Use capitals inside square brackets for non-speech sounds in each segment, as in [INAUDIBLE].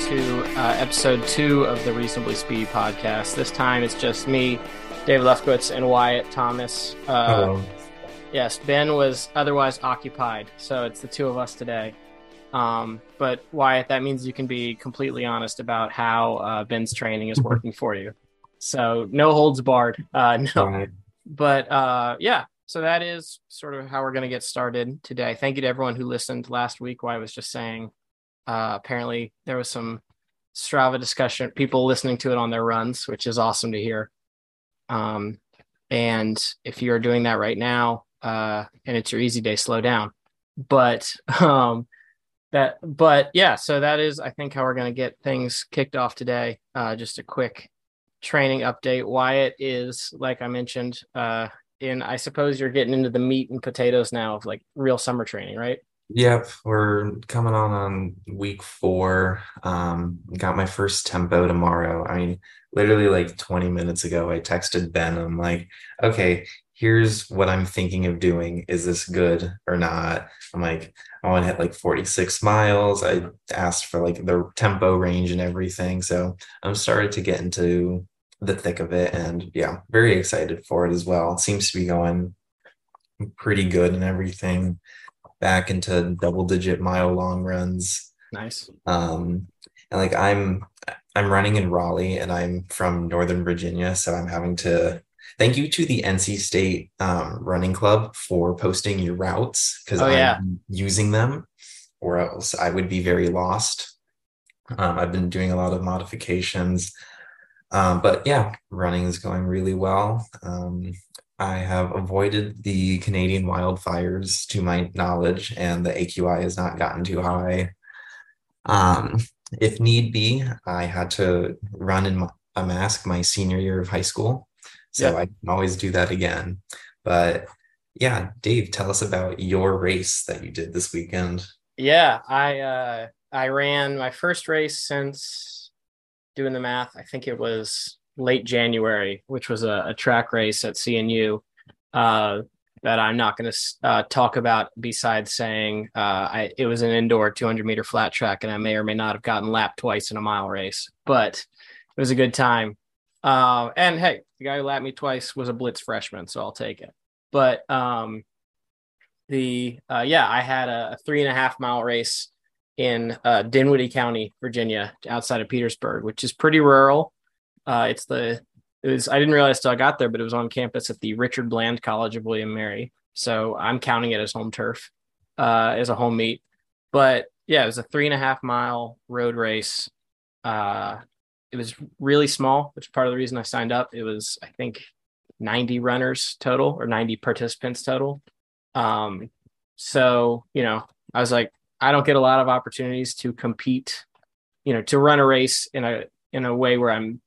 to uh, episode two of the Reasonably Speedy podcast. This time it's just me, Dave Lefkowitz, and Wyatt Thomas. Uh, Hello. yes, Ben was otherwise occupied, so it's the two of us today. Um, but Wyatt, that means you can be completely honest about how uh, Ben's training is [LAUGHS] working for you. So no holds barred. Uh, no, right. but uh, yeah, so that is sort of how we're going to get started today. Thank you to everyone who listened last week. Where I was just saying, uh, apparently there was some Strava discussion, people listening to it on their runs, which is awesome to hear. Um, and if you're doing that right now, uh, and it's your easy day, slow down. But [LAUGHS] um, that, but yeah, so that is, I think, how we're going to get things kicked off today. Uh, just a quick training update. Wyatt is, like I mentioned, uh, in I suppose you're getting into the meat and potatoes now of like real summer training, right? Yep, we're coming on on week four. Um, got my first tempo tomorrow. I mean, literally like 20 minutes ago, I texted Ben. I'm like, okay, here's what I'm thinking of doing. Is this good or not? I'm like, I want to hit like 46 miles. I asked for like the tempo range and everything. So I'm started to get into the thick of it. And yeah, very excited for it as well. Seems to be going pretty good and everything back into double digit mile long runs. Nice. Um, and like I'm I'm running in Raleigh and I'm from Northern Virginia, so I'm having to thank you to the NC State um, running club for posting your routes because Oh, I'm yeah. using them or else I would be very lost. Um, I've been doing a lot of modifications. Um, but yeah, running is going really well. I have avoided the Canadian wildfires to my knowledge, and the AQI has not gotten too high. Um, if need be, I had to run in a mask my senior year of high school, so Yeah. I can always do that again. But yeah, Dave, tell us about your race that you did this weekend. Yeah, I uh I ran my first race since doing the math. I think it was late January, which was a, a track race at CNU uh that I'm not going to uh, talk about besides saying uh I it was an indoor 200 meter flat track and I may or may not have gotten lapped twice in a mile race, but it was a good time. Uh, and hey, the guy who lapped me twice was a blitz freshman, so I'll take it. But um the uh, yeah, I had a, a three and a half mile race in uh, Dinwiddie County, Virginia, outside of Petersburg, which is pretty rural. Uh, it's the it was I didn't realize till I got there, but it was on campus at the Richard Bland College of William Mary. So I'm counting it as home turf, uh, as a home meet. But yeah, it was a three and a half mile road race. Uh, it was really small, which is part of the reason I signed up. It was I think 90 runners total or 90 participants total. Um, so, you know, I was like, I don't get a lot of opportunities to compete, you know, to run a race in a in a way where I'm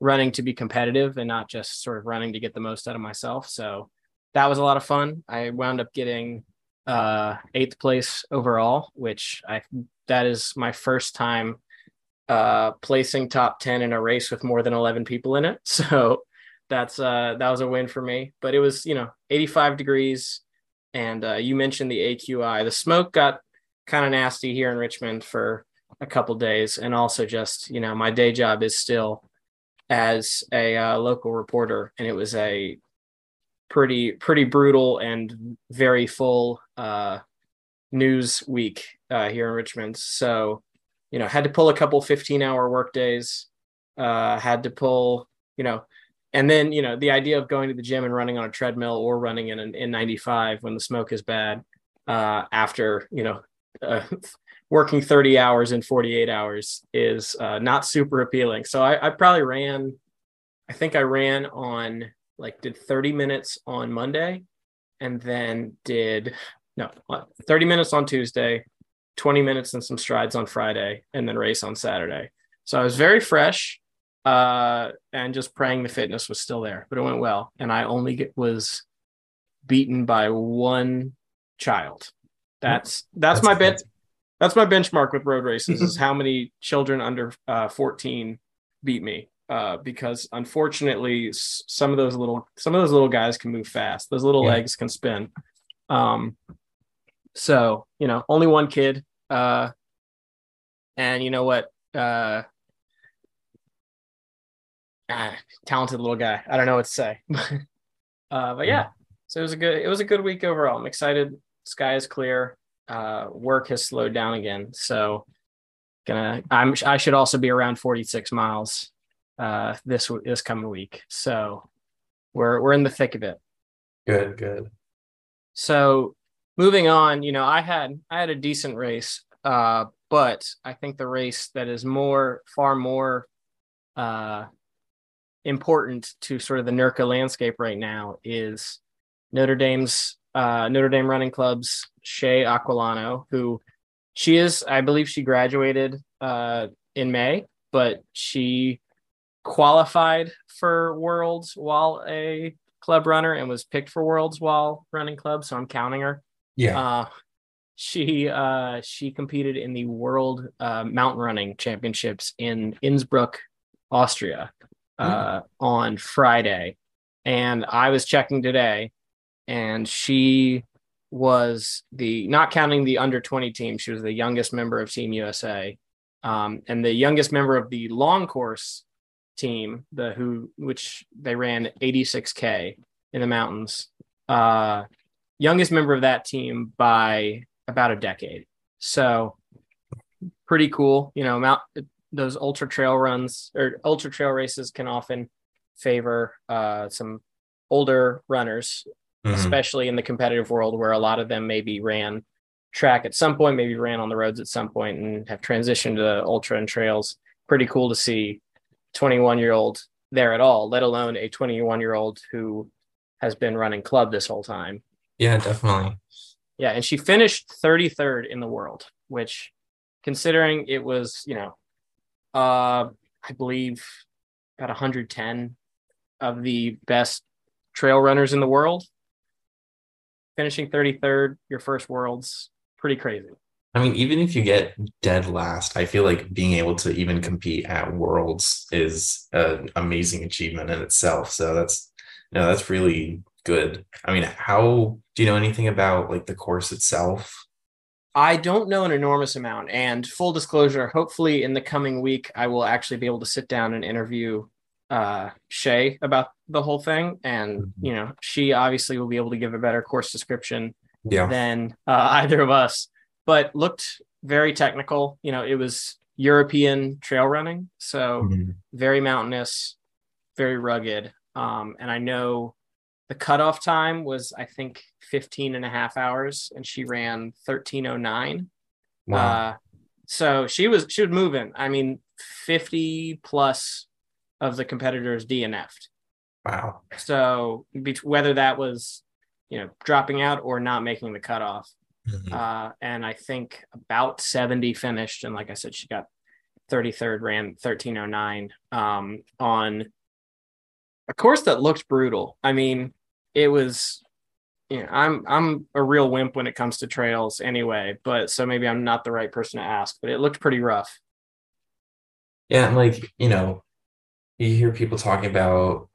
running to be competitive and not just sort of running to get the most out of myself. So that was a lot of fun. I wound up getting uh eighth place overall, which I that is my first time uh placing top 10 in a race with more than 11 people in it. [LAUGHS] So that's uh that was a win for me. But it was, you know, 85 degrees and uh, you mentioned the AQI. The smoke got kind of nasty here in Richmond for a couple days, and also just you know my day job is still as a uh, local reporter, and it was a pretty pretty brutal and very full uh, news week uh, here in Richmond. So you know had to pull a couple 15 hour work days. Uh, had to pull you know and then, you know, the idea of going to the gym and running on a treadmill or running in an N95 when the smoke is bad uh, after, you know, uh, working 30 hours in 48 hours is uh, not super appealing. So I, I probably ran, I think I ran on like did 30 minutes on Monday and then did, no, 30 minutes on Tuesday, 20 minutes and some strides on Friday, and then race on Saturday. So I was very fresh uh and just praying the fitness was still there but it went well and i only get, was beaten by one child that's that's, That's my good. That's my benchmark with road races is how many children under uh 14 beat me uh because unfortunately some of those little some of those little guys can move fast those little Yeah. legs can spin um so you know only one kid uh And you know what? Uh, ah, talented little guy. I don't know what to say. [LAUGHS] uh, but yeah, so it was a good it was a good week overall. I'm excited. Sky is clear. Uh, work has slowed down again, so gonna I'm I should also be around 46 miles uh, this this coming week. So we're we're in the thick of it. Good, good. So moving on, you know, I had I had a decent race, uh, but I think the race that is more far more uh, important to sort of the NIRCA landscape right now is Notre Dame's uh, Notre Dame Running Club's Shea Aquilano, who she is, I believe she graduated uh, in May, but she qualified for Worlds while a club runner and was picked for Worlds while running club. So I'm counting her. Yeah. Uh, she uh, she competed in the World uh, Mountain Running Championships in Innsbruck, Austria, uh, mm. on Friday, and I was checking today, and she was the not counting the under 20 team she was the youngest member of team usa um, and the youngest member of the long course team the who which they ran 86k in the mountains uh youngest member of that team by about a decade. So pretty cool you know mount those ultra trail runs or ultra trail races can often favor uh some older runners mm-hmm. especially in the competitive world where a lot of them maybe ran track at some point, maybe ran on the roads at some point and have transitioned to ultra and trails. Pretty cool to see 21 year old there at all, let alone a 21 year old who has been running club this whole time. Yeah, definitely. Yeah, and she finished 33rd in the world, which considering it was, you know, uh I believe about 110 of the best trail runners in the world finishing 33rd, your first worlds, pretty crazy. I mean, even if you get dead last, I feel like being able to even compete at worlds is an amazing achievement in itself. So that's no, that's really good. I mean, how do you know anything about like the course itself? I don't know an enormous amount. And full disclosure, hopefully in the coming week, I will actually be able to sit down and interview uh, Shea about the whole thing, and mm-hmm. you know she obviously will be able to give a better course description yeah. than uh, [LAUGHS] either of us. But looked very technical. You know, it was European trail running, so mm-hmm. very mountainous, very rugged. Um, and I know the cutoff time was I think 15 and a half hours, and she ran 1309. Wow. Uh, so she was she was moving. I mean, 50 plus of the competitors DNF'd. Wow. So whether that was, you know, dropping out or not making the cutoff. Mm-hmm. Uh, and I think about 70 finished. And like I said, she got 33rd, ran 1309 um, on a course that looked brutal. I mean, it was, you know, I'm I'm a real wimp when it comes to trails anyway, but so maybe I'm not the right person to ask, but it looked pretty rough. Yeah, like, you know, you hear people talking about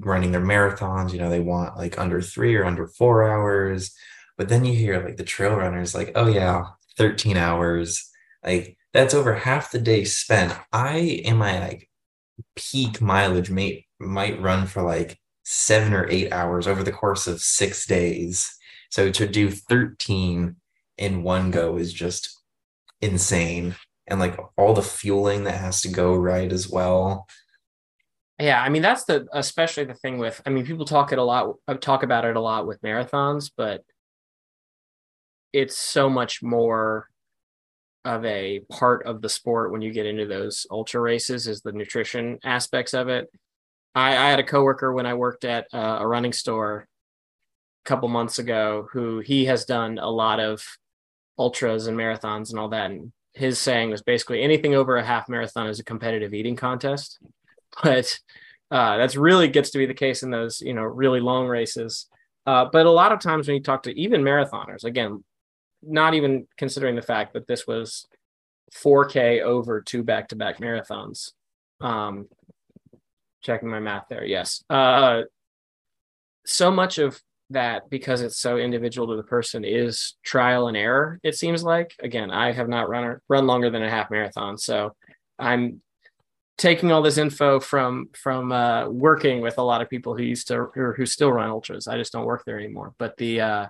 running their marathons, you know, they want like under three or under four hours. But then you hear like the trail runners, like, oh yeah, 13 hours. Like that's over half the day spent. I in my like peak mileage may might run for like seven or eight hours over the course of six days. So to do 13 in one go is just insane. And like all the fueling that has to go right as well. Yeah, I mean that's the especially the thing with I mean people talk it a lot uh, talk about it a lot with marathons, but it's so much more of a part of the sport when you get into those ultra races is the nutrition aspects of it. I, I had a coworker when I worked at uh, a running store a couple months ago who he has done a lot of ultras and marathons and all that. And his saying was basically anything over a half marathon is a competitive eating contest [LAUGHS] but uh, that's really gets to be the case in those you know really long races. Uh, but a lot of times when you talk to even marathoners, again, not even considering the fact that this was 4K over two back-to-back marathons. Um, checking my math there, yes. Uh, so much of that because it's so individual to the person is trial and error it seems like again i have not run run longer than a half marathon so i'm taking all this info from from uh, working with a lot of people who used to or who still run ultras. I just don't work there anymore. But the uh,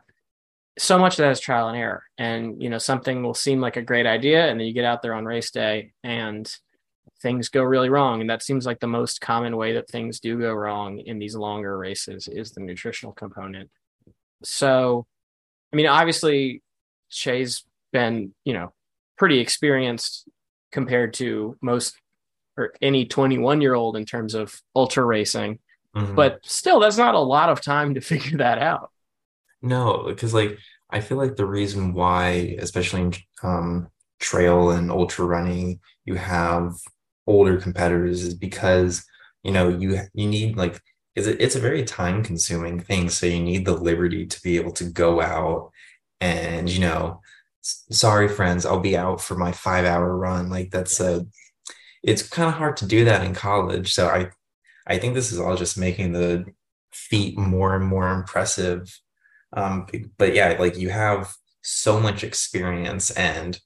so much of that is trial and error. And you know something will seem like a great idea and then you get out there on race day and things go really wrong. And that seems like the most common way that things do go wrong in these longer races is the nutritional component. So i mean obviously Shea's been you know pretty experienced compared to most or any 21 year old in terms of ultra racing. Mm-hmm. but still that's not a lot of time to [LAUGHS] figure that out. No because like i feel like the reason why especially in um, trail and ultra running you have older competitors is because you know you you need like is it, it's a very time consuming thing. So you need the liberty to be able to go out and you know sorry friends i'll be out for my five hour run. Like that's a it's kind of hard to do that in college. So i i think this is all just making the feat more and more impressive. Um but yeah like you have so much experience and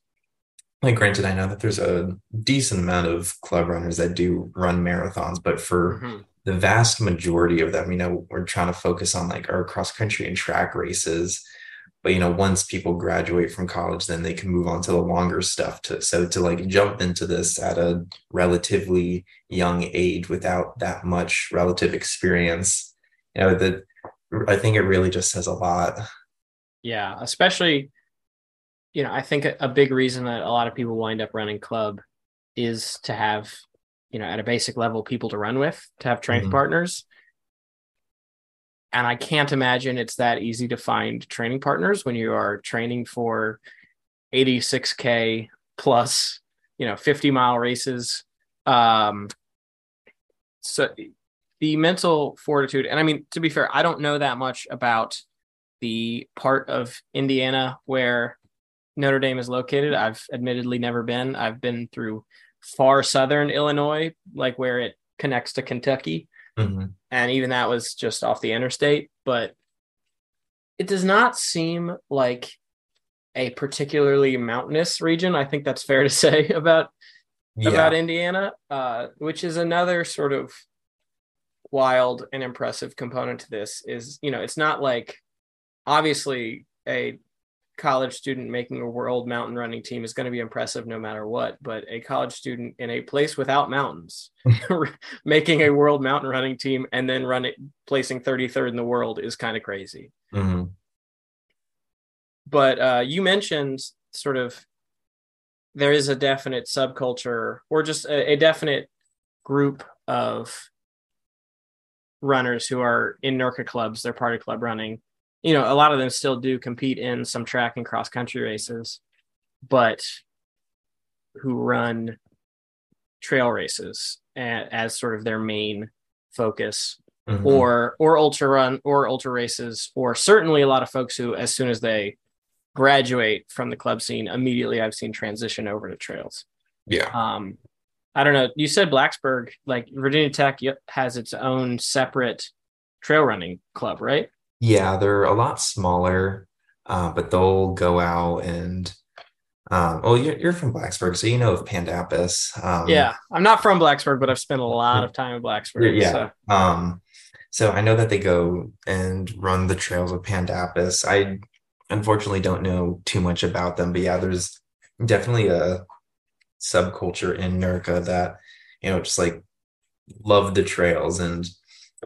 like granted i know that there's a decent amount of club runners that do run marathons but for mm-hmm. the vast majority of them you know we're trying to focus on like our cross country and track races but you know once people graduate from college then they can move on to the longer stuff to so to like jump into this at a relatively young age without that much relative experience you know that i think it really just says a lot yeah especially you know, I think a, big reason that a lot of people wind up running club is to have, you know, at a basic level, people to run with, to have training mm-hmm. partners. And I can't imagine it's that easy to find training partners when you are training for 86K plus, you know, 50 mile races. Um, so the mental fortitude, and I mean, to be fair, I don't know that much about the part of Indiana where Notre Dame is located. I've admittedly never been. I've been through far southern Illinois, like where it connects to Kentucky. Mm-hmm. And even that was just off the interstate. But it does not seem like a particularly mountainous region. I think that's fair to [LAUGHS] say about yeah. about Indiana, uh, which is another sort of wild and impressive component to this. Is you know, it's not like obviously a college student making a world mountain running team is going to be impressive no matter what but a college student in a place without mountains [LAUGHS] making a world mountain running team and then running placing 33rd in the world is kind of crazy mm-hmm. but uh, you mentioned sort of there is a definite subculture or just a, a definite group of runners who are in NIRCA clubs they're part of club running you know, a lot of them still do compete in some track and cross country races, but who run trail races as, as sort of their main focus mm-hmm. or or ultra run or ultra races or certainly a lot of folks who as soon as they graduate from the club scene immediately I've seen transition over to trails. Yeah. Um I don't know. You said Blacksburg, like Virginia Tech has its own separate trail running club, right? Yeah, they're a lot smaller, uh, but they'll go out and um, well, you're, you're from Blacksburg, so you know of Pandapas. Um, yeah, I'm not from Blacksburg, but I've spent a lot of time in Blacksburg. Yeah. So. Um, so I know that they go and run the trails of Pandapas. I unfortunately don't know too much about them, but yeah, there's definitely a subculture in NIRCA that, you know, just like love the trails. And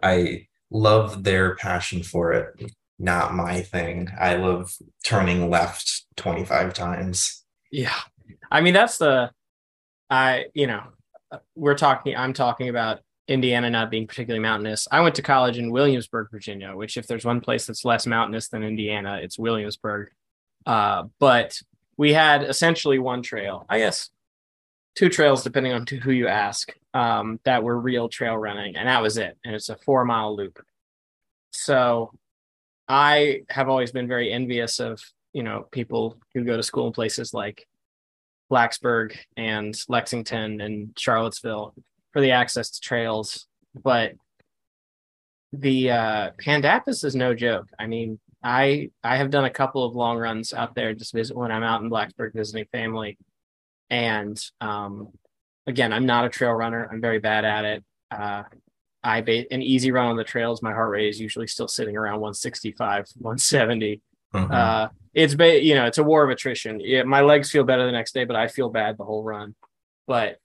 I love their passion for it. Not my thing. I love turning left 25 times. Yeah. I mean, that's the, I, you know, we're talking, I'm talking about Indiana not being particularly mountainous. I went to college in Williamsburg, Virginia, which if there's one place that's less mountainous than Indiana, it's Williamsburg. Uh, but we had essentially one trail, I guess two trails, depending on who you ask, um, that were real trail running, and that was it. And it's a four mile loop. So I have always been very envious of you know people who go to school in places like Blacksburg and Lexington and Charlottesville for the access to trails, but the uh, Pandapas is no joke. I mean, I I have done a couple of long runs out there just visit when I'm out in Blacksburg visiting family, and um, again, I'm not a trail runner. I'm very bad at it. Uh, I ba- an easy run on the trails. My heart rate is usually still sitting around 165, 170. Mm-hmm. Uh, it's ba- you know it's a war of attrition. Yeah, my legs feel better the next day, but I feel bad the whole run. But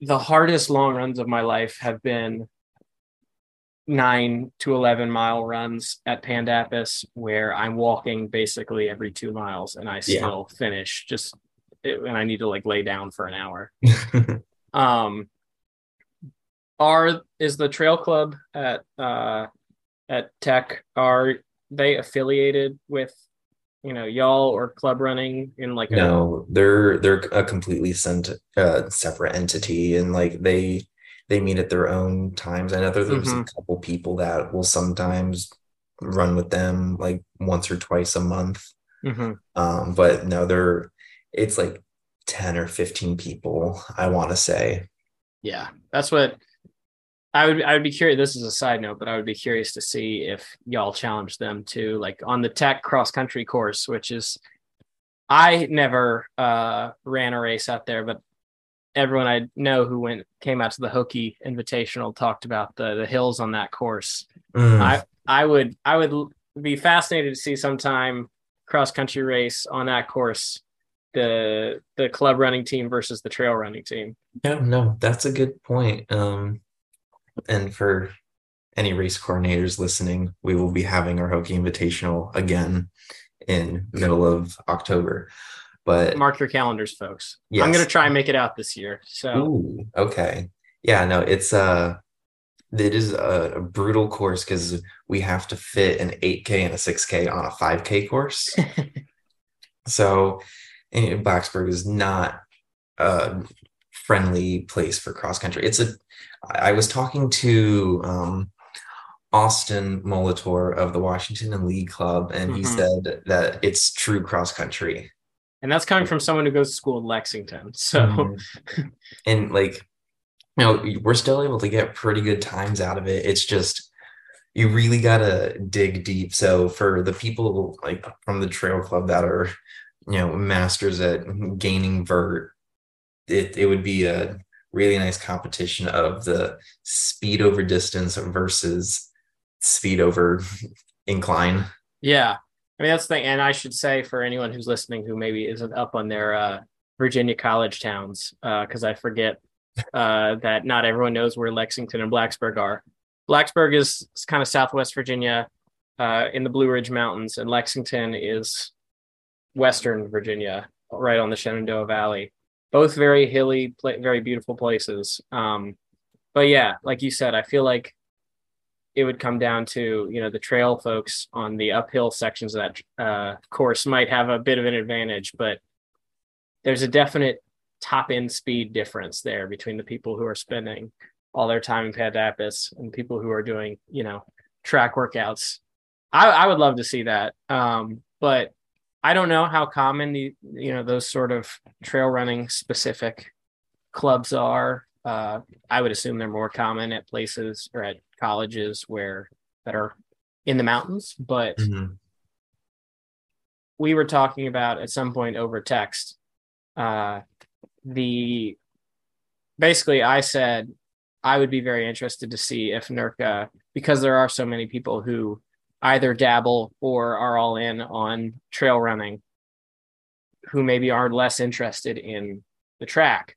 the hardest long runs of my life have been nine to 11 mile runs at Pandapas where I'm walking basically every two miles and I still yeah. finish just and I need to like lay down for an hour. [LAUGHS] um, are is the trail club at uh at Tech are they affiliated with you know y'all or club running in like no they're they're a completely sent uh, separate entity and like they they meet at their own times i know there's mm-hmm. a couple people that will sometimes run with them like once or twice a month mm-hmm. um but no they're it's like 10 or 15 people i want to say yeah that's what I would I would be curious. This is a side note, but I would be curious to see if y'all challenge them to like on the tech cross country course, which is I never uh, ran a race out there, but everyone I know who went came out to the Hokie Invitational talked about the the hills on that course. Mm. I I would I would be fascinated to see sometime cross country race on that course the the club running team versus the trail running team. Yeah, no, that's a good point. Um and for any race coordinators listening, we will be having our Hokie Invitational again in middle of October. But mark your calendars, folks. Yes. I'm gonna try and make it out this year. So Ooh, okay. Yeah, no, it's uh it is a, a brutal course because we have to fit an 8K and a 6K on a 5K course. [LAUGHS] so Blacksburg is not a friendly place for cross country. It's a I was talking to um, Austin Molitor of the Washington and Lee Club, and mm-hmm. he said that it's true cross country. And that's coming from someone who goes to school in Lexington. [LAUGHS] So, mm-hmm. and like, you know, we're still able to get pretty good times out of it. It's just, you really got to dig deep. So, for the people like from the trail club that are, you know, masters at gaining vert, it, it would be a really nice competition of the speed over distance versus speed over incline. Yeah. I mean, that's the thing. And I should say for anyone who's listening who maybe isn't up on their uh, Virginia college towns, because uh, I forget uh, that not everyone knows where Lexington and Blacksburg are. Blacksburg is, kind of Southwest Virginia uh, in the Blue Ridge Mountains, and Lexington is Western Virginia, right on the Shenandoah Valley both very hilly, very beautiful places. Um, but yeah, like you said, I feel like it would come down to you know the trail folks on the uphill sections of that uh, course might have a bit of an advantage, but there's a definite top end speed difference there between the people who are spending all their time in Pandapas and people who are doing you know track workouts. I, I would love to see that, um, but I don't know how common the you know those sort of trail running specific clubs are. Uh, I would assume they're more common at places or at colleges where that are in the mountains. But mm-hmm. we were talking about at some point over text. Uh, the basically, I said I would be very interested to see if NIRCA, because there are so many people who either dabble or are all in on trail running who maybe are less interested in the track.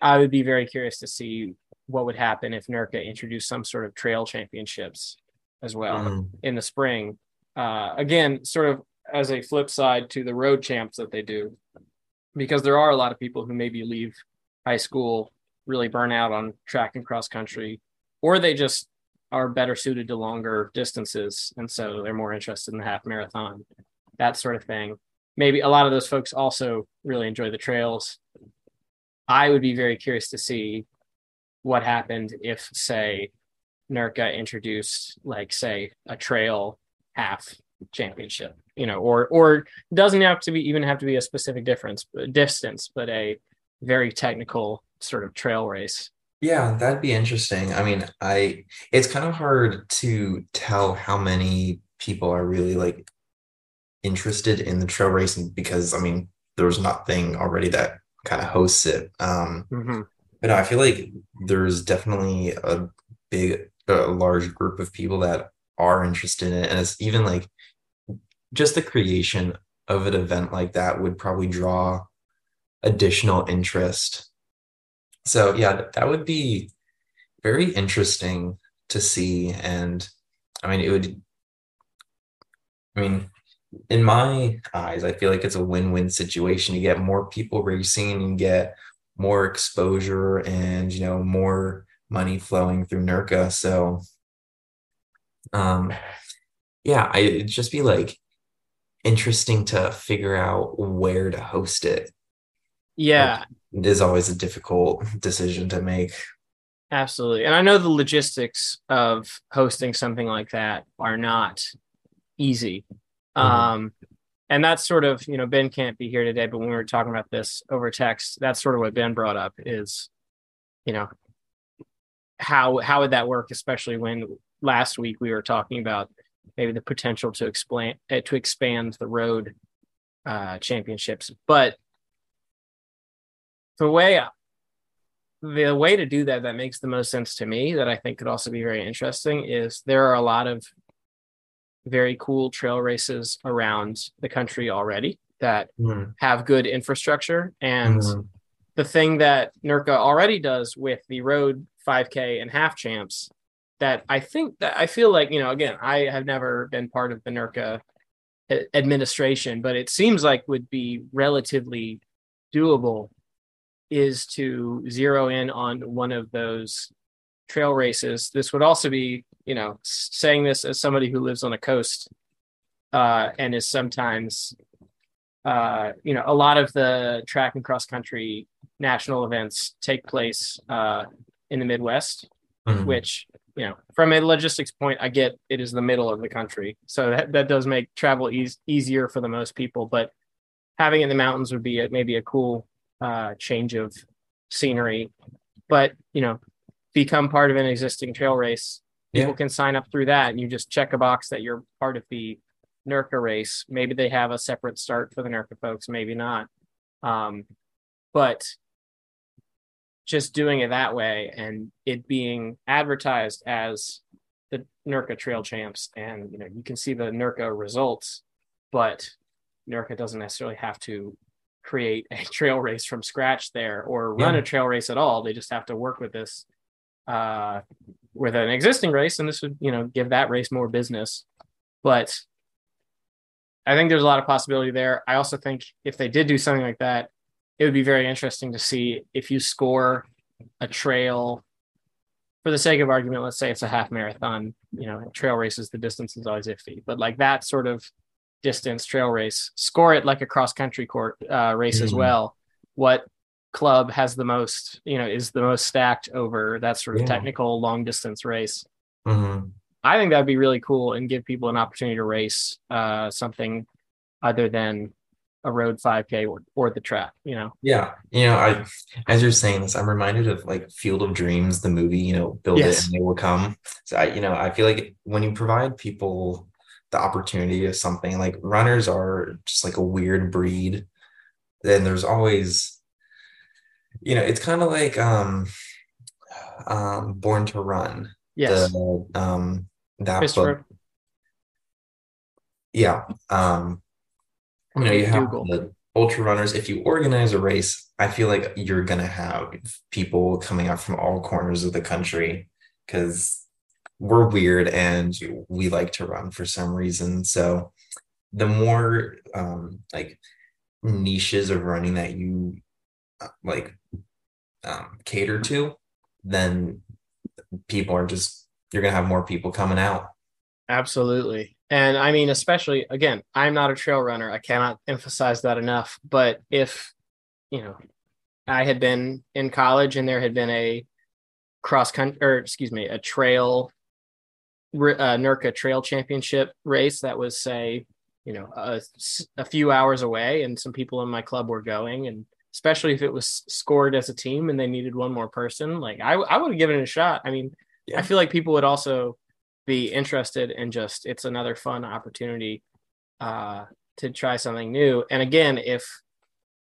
I would be very curious to see what would happen if NIRCA introduced some sort of trail championships as well mm. in the spring. Uh, again, sort of as a flip side to the road champs that they do, because there are a lot of people who maybe leave high school really burn out on track and cross country, or they just are better suited to longer distances. And so they're more interested in the half marathon, that sort of thing. Maybe a lot of those folks also really enjoy the trails. I would be very curious to see what happened if, say, NIRCA introduced, like, say, a trail half championship, you know, or or doesn't have to be even have to be a specific difference distance, but a very technical sort of trail race Yeah, that'd be interesting. I mean, I it's kind of hard to tell how many people are really like interested in the trail racing because I mean, there's nothing already that kind of hosts it. Um, hmm but no, I feel like there's definitely a big, a large group of people that are interested in it, and it's even like just the creation of an event like that would probably draw additional interest. So yeah, that would be very interesting to see. And I mean, it would, I mean, in my eyes, I feel like it's a win-win situation. You get more people racing and get more exposure and, you know, more money flowing through NIRCA. So, um, yeah, I, it'd just be like interesting to figure out where to host it, Yeah, is always a difficult decision to make. absolutely. And I know the logistics of hosting something like that are not easy. Mhm. Um, and that's sort of, you know, Ben can't be here today, but when we were talking about this over text, that's sort of what Ben brought up is, you know, how how would that work, especially when last week we were talking about maybe the potential to explain uh, to expand the road uh, championships. But the way the way to do that that makes the most sense to me that I think could also be very interesting is there are a lot of very cool trail races around the country already that Mhm. have good infrastructure and Mhm. the thing that NIRCA already does with the road 5K and half champs that I think that I feel like, you know, again, I have never been part of the NIRCA administration, but it seems like would be relatively doable is to zero in on one of those trail races. This would also be, you know, saying this as somebody who lives on a coast uh, and is sometimes uh, you know, a lot of the track and cross country national events take place uh, in the Midwest, Mhm. which, you know, from a logistics point, I get it is the middle of the country. So that, that does make travel eas easier for the most people. But having it in the mountains would be a, maybe a cool uh, change of scenery. But, you know, become part of an existing trail race. People Yeah. can sign up through that and you just check a box that you're part of the NIRCA race. Maybe they have a separate start for the NIRCA folks, maybe not. Um, but just doing it that way and it being advertised as the NIRCA Trail Champs, and you know you can see the NIRCA results, but NIRCA doesn't necessarily have to create a [LAUGHS] trail race from scratch there or run Yeah. a trail race at all. They just have to work with this uh, with an existing race, and this would you know give that race more business. But I think there's a lot of possibility there. I also think if they did do something like that, it would be very interesting to see if you score a trail for the sake of argument, let's say it's a half marathon, you know, trail races, the distance is always iffy, but like that sort of distance trail race, score it like a cross country court uh, race as Mhm. well. What club has the most, you know, is the most stacked over that sort of Yeah. technical long distance race? Mhm. I think that'd be really cool and give people an opportunity to race uh, something other than a road 5K or, or the track, you know? Yeah, you know, I as you're saying this, I'm reminded of like Field of Dreams, the movie, you know, build it and they will come. So I, you know, I feel like when you provide people the opportunity of something, like runners are just like a weird breed, then there's always, you know, it's kind of like um um Born to Run, Yes. the um that book. Yeah. Um you know, you have Dougal. the ultra runners. If you organize a race, I feel like you're gonna have people coming out from all corners of the country because we're weird and we like to run for some reason. So the more um like niches of running that you like um cater to, then people are just you're gonna have more people coming out. Absolutely. And I mean, especially again, I'm not a trail runner. I cannot emphasize that enough. But if, you know, I had been in college and there had been a cross country, or excuse me, a trail, uh, NIRCA trail championship race that was, say, you know, a, a few hours away, and some people in my club were going, and especially if it was scored as a team and they needed one more person. Like I, I would have given it a shot. I mean, yeah. I feel like people would also be interested in just it's another fun opportunity uh, to try something new. And again, if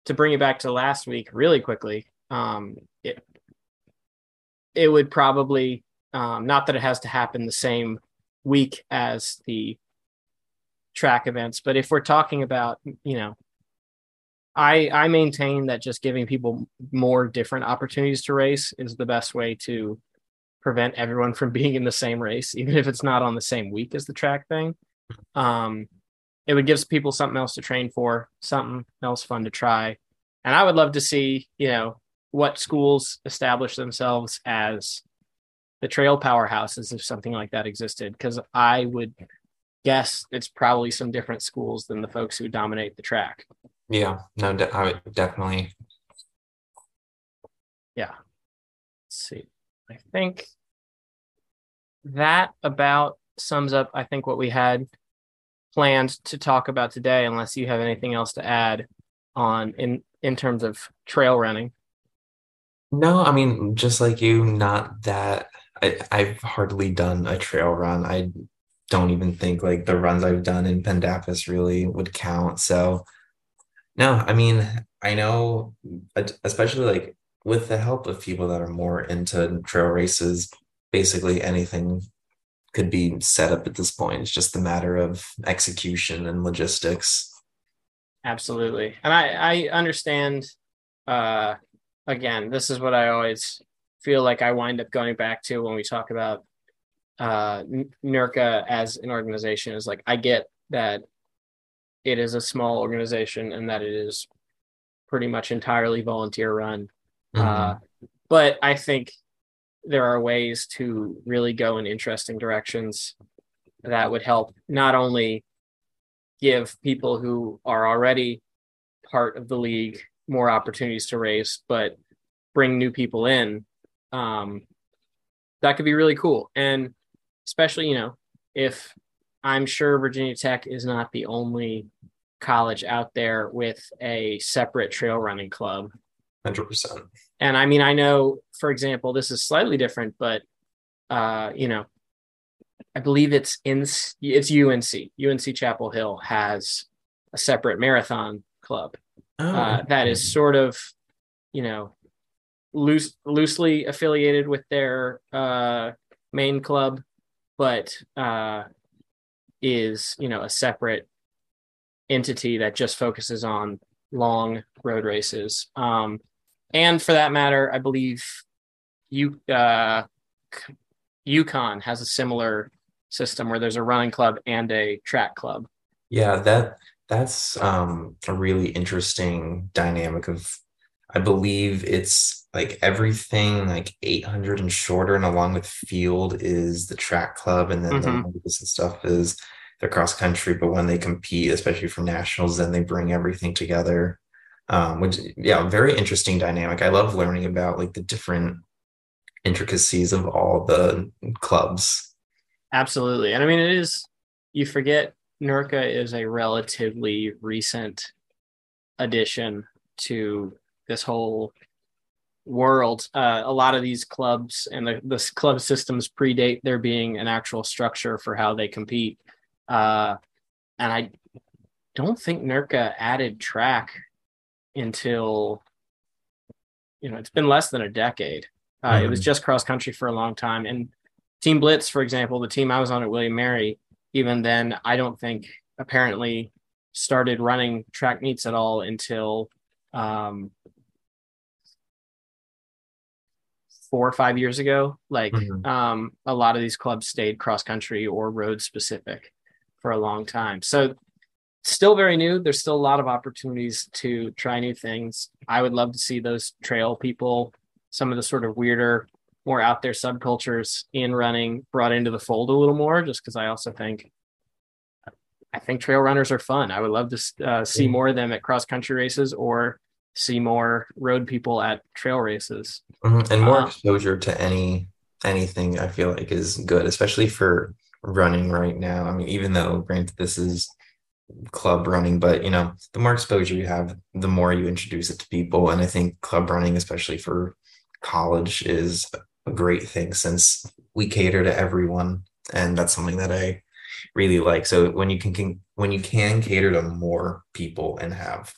to bring it back to last week really quickly, um, it it would probably um, not that it has to happen the same week as the track events, but if we're talking about you know I I maintain that just giving people more different opportunities to race is the best way to prevent everyone from [LAUGHS] being in the same race, even if it's not on the same week as the track thing. Um, it would give people something else to train for, something else fun to try. And I would love to see, you know, what schools establish themselves as the trail powerhouses if something like that existed. Because I would guess it's probably some different schools than the folks who dominate the track. Yeah, no, de- I would definitely. Yeah. Let's see. I think that about sums up, I think, what we had planned to talk about today, unless you have anything else to add on in in terms of trail running. No, I mean, just like you, not that I, I've hardly done a trail run. I don't even think like the runs I've done in Pandapas really would count. So no, I mean, I know, especially like with the help of people that are more into trail races, basically anything could be set up at this point. It's just a matter of execution and logistics. Absolutely. And I, I understand, uh, again, this is what I always feel like I wind up going back to when we talk about uh, NIRCA as an organization is like, I get that it is a small organization and that it is pretty much entirely volunteer run. Mm-hmm. Uh, but I think there are ways to really go in interesting directions that would help not only give people who are already part of the league more opportunities to race, but bring new people in. Um, that could be really cool. And especially, you know, if I'm sure Virginia Tech is not the only college out there with a separate trail running club. 100%. And I mean, I know, for example, this is slightly different, but, uh, you know, I believe it's in it's UNC. UNC Chapel Hill has a separate marathon club oh. uh, that is sort of, you know, loose loosely affiliated with their uh, main club, but uh, is you know a separate entity that just focuses on long road races. Um, and for that matter, I believe you uh, UConn has a similar system where there's a running club and a track club. Yeah, that that's um, a really interesting dynamic of. I believe it's like everything like 800 and shorter, and along with field is the track club, and then mm-hmm. the stuff is the cross country, but when they compete, especially for nationals, then they bring everything together. Um, which yeah, very interesting dynamic. I love learning about like the different intricacies of all the clubs. Absolutely. And I mean it is you forget NIRCA is a relatively recent addition to this whole world. Uh, a lot of these clubs and the, the club systems predate there being an actual structure for how they compete. Uh, and I don't think NIRCA added track until, you know, it's been less than a decade. Uh, mm-hmm. It was mm-hmm. just cross country for a long time. And Team Blitz, for example, the team I was on at William Mary, even then, I don't think apparently started running track meets at all until um, four or five years ago. Like mm-hmm. um, a lot of these clubs stayed cross country or road specific for a long time. So still very new. There's still a lot of opportunities to try new things. I would love to see those trail people, some of the sort of weirder, more out there subcultures in running brought into the fold a little more, just because I also think I think trail runners are fun. I would love to uh, see more of them at cross country races or see more road people at trail races mm-hmm. and more uh, exposure to any anything i feel like is good especially for running right now. I mean, even though granted this is club running, but you know, the more exposure you have, the more you introduce it to people. And I think club running, especially for college, is a great thing since we cater to everyone. And that's something that I really like. So when you can, can when you can cater to more people and have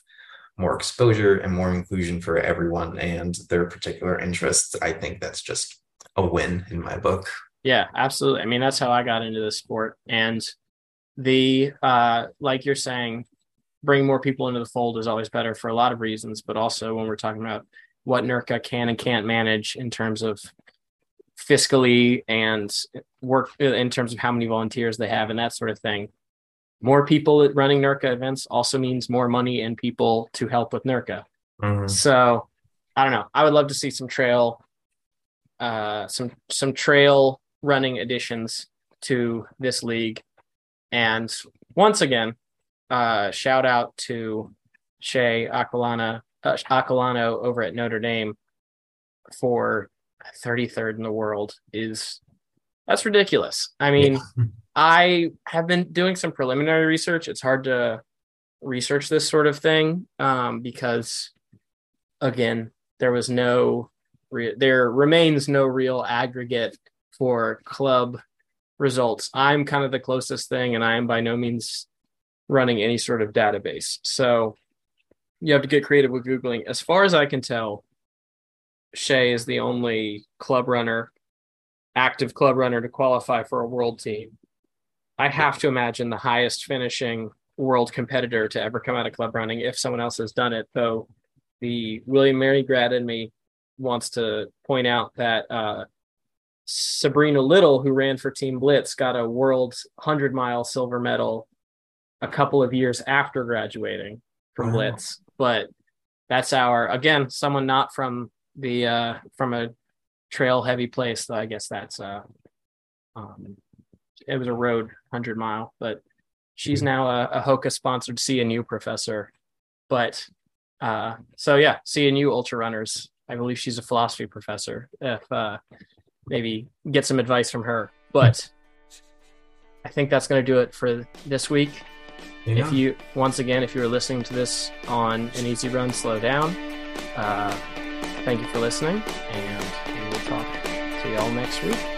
more exposure and more inclusion for everyone and their particular interests, I think that's just a win in my book. Yeah, absolutely. I mean, that's how I got into the sport. And the uh like you're saying, bring more people into the fold is always better for a lot of reasons, but also when we're talking about what NIRCA can and can't manage in terms of fiscally and work in terms of how many volunteers they have and that sort of thing. More people running NIRCA events also means more money and people to help with NIRCA. Mm-hmm. So I don't know. I would love to see some trail, uh, some some trail running additions to this league. And once again, uh, shout out to Shea Aquilana, uh, Aquilano over at Notre Dame for 33rd in the world is that's ridiculous. I mean, yeah. [LAUGHS] I have been doing some preliminary research. It's hard to research this sort of thing um, because, again, there was no, re- there remains no real aggregate for club results. I'm kind of the closest thing, and I am by no means running any sort of database. So you have to get creative with Googling. As far as I can tell, Shea is the only club runner, active club runner to qualify for a world team. I have to imagine the highest finishing world competitor to ever come out of club running if someone else has done it, though the William Mary grad in me wants to point out that uh, Sabrina Little, who ran for Team Blitz, got a world 100 mile silver medal a couple of years after graduating from wow. Blitz. But that's our, again, someone not from the uh, from a trail heavy place. I guess that's uh, um, it was a road hundred mile, but she's mm-hmm. now a, a Hoka sponsored CNU professor. But uh, so yeah, CNU ultra runners. I believe she's a philosophy professor. If uh, maybe get some advice from her, but I think that's going to do it for this week. Yeah. If you once again, if you're listening to this on an easy run, slow down. Uh, Thank you for listening, and we will talk to y'all next week.